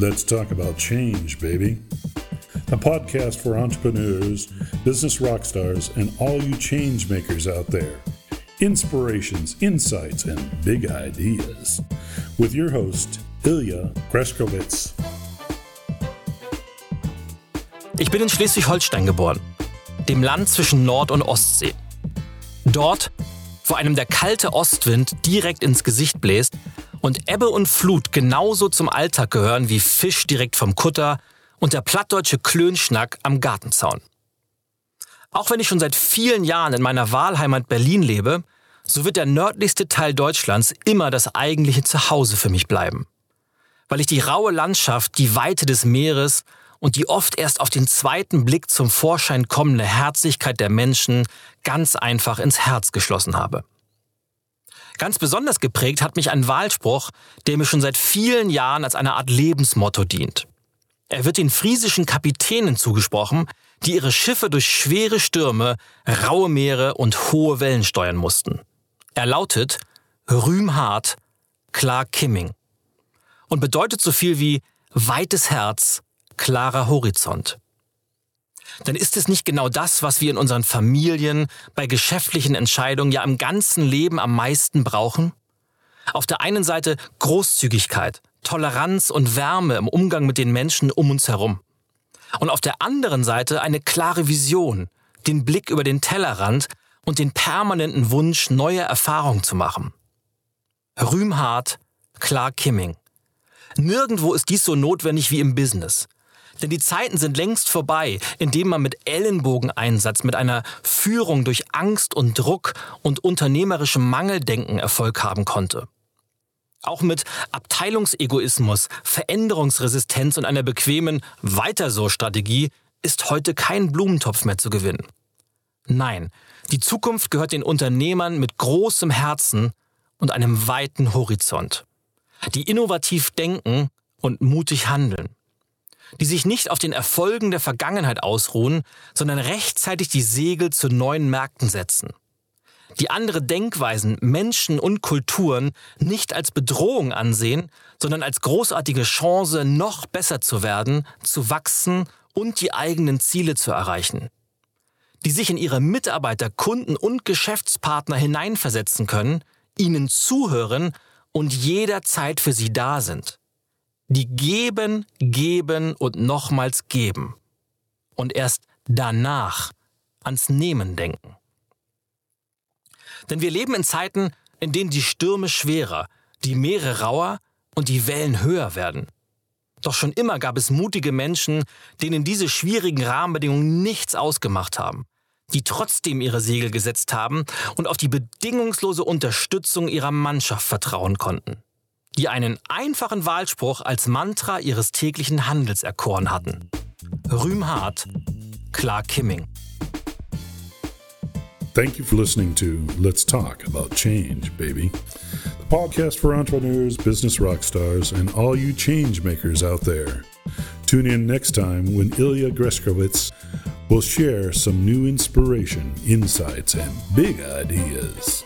Let's talk about change, baby. A podcast for entrepreneurs, business rock stars, and all you change makers out there. Inspirations, insights, and big ideas. With your host, Ilya Greskowitz. Ich bin in Schleswig-Holstein geboren, dem Land zwischen Nord- und Ostsee. Dort, wo einem der kalte Ostwind direkt ins Gesicht bläst und Ebbe und Flut genauso zum Alltag gehören wie Fisch direkt vom Kutter und der plattdeutsche Klönschnack am Gartenzaun. Auch wenn ich schon seit vielen Jahren in meiner Wahlheimat Berlin lebe, so wird der nördlichste Teil Deutschlands immer das eigentliche Zuhause für mich bleiben. Weil ich die raue Landschaft, die Weite des Meeres und die oft erst auf den zweiten Blick zum Vorschein kommende Herzlichkeit der Menschen ganz einfach ins Herz geschlossen habe. Ganz besonders geprägt hat mich ein Wahlspruch, der mir schon seit vielen Jahren als eine Art Lebensmotto dient. Er wird den friesischen Kapitänen zugesprochen, die ihre Schiffe durch schwere Stürme, raue Meere und hohe Wellen steuern mussten. Er lautet Rühmhart, klar Kimming und bedeutet so viel wie weites Herz, klarer Horizont. Denn ist es nicht genau das, was wir in unseren Familien, bei geschäftlichen Entscheidungen, ja im ganzen Leben am meisten brauchen? Auf der einen Seite Großzügigkeit, Toleranz und Wärme im Umgang mit den Menschen um uns herum. Und auf der anderen Seite eine klare Vision, den Blick über den Tellerrand und den permanenten Wunsch, neue Erfahrungen zu machen. Rühmhart, klar Kimming. Nirgendwo ist dies so notwendig wie im Business. Denn die Zeiten sind längst vorbei, in denen man mit Ellenbogeneinsatz, mit einer Führung durch Angst und Druck und unternehmerischem Mangeldenken Erfolg haben konnte. Auch mit Abteilungsegoismus, Veränderungsresistenz und einer bequemen Weiter so Strategie ist heute kein Blumentopf mehr zu gewinnen. Nein, die Zukunft gehört den Unternehmern mit großem Herzen und einem weiten Horizont, die innovativ denken und mutig handeln die sich nicht auf den Erfolgen der Vergangenheit ausruhen, sondern rechtzeitig die Segel zu neuen Märkten setzen. Die andere Denkweisen, Menschen und Kulturen nicht als Bedrohung ansehen, sondern als großartige Chance, noch besser zu werden, zu wachsen und die eigenen Ziele zu erreichen. Die sich in ihre Mitarbeiter, Kunden und Geschäftspartner hineinversetzen können, ihnen zuhören und jederzeit für sie da sind die geben, geben und nochmals geben. Und erst danach ans Nehmen denken. Denn wir leben in Zeiten, in denen die Stürme schwerer, die Meere rauer und die Wellen höher werden. Doch schon immer gab es mutige Menschen, denen diese schwierigen Rahmenbedingungen nichts ausgemacht haben, die trotzdem ihre Segel gesetzt haben und auf die bedingungslose Unterstützung ihrer Mannschaft vertrauen konnten die einen einfachen Wahlspruch als Mantra ihres täglichen Handels erkoren hatten. Rühmhart, klar Kimming. Thank you for listening to Let's Talk About Change, baby. The podcast for entrepreneurs, business rock stars, and all you change makers out there. Tune in next time when Ilya Greskowitz will share some new inspiration, insights, and big ideas.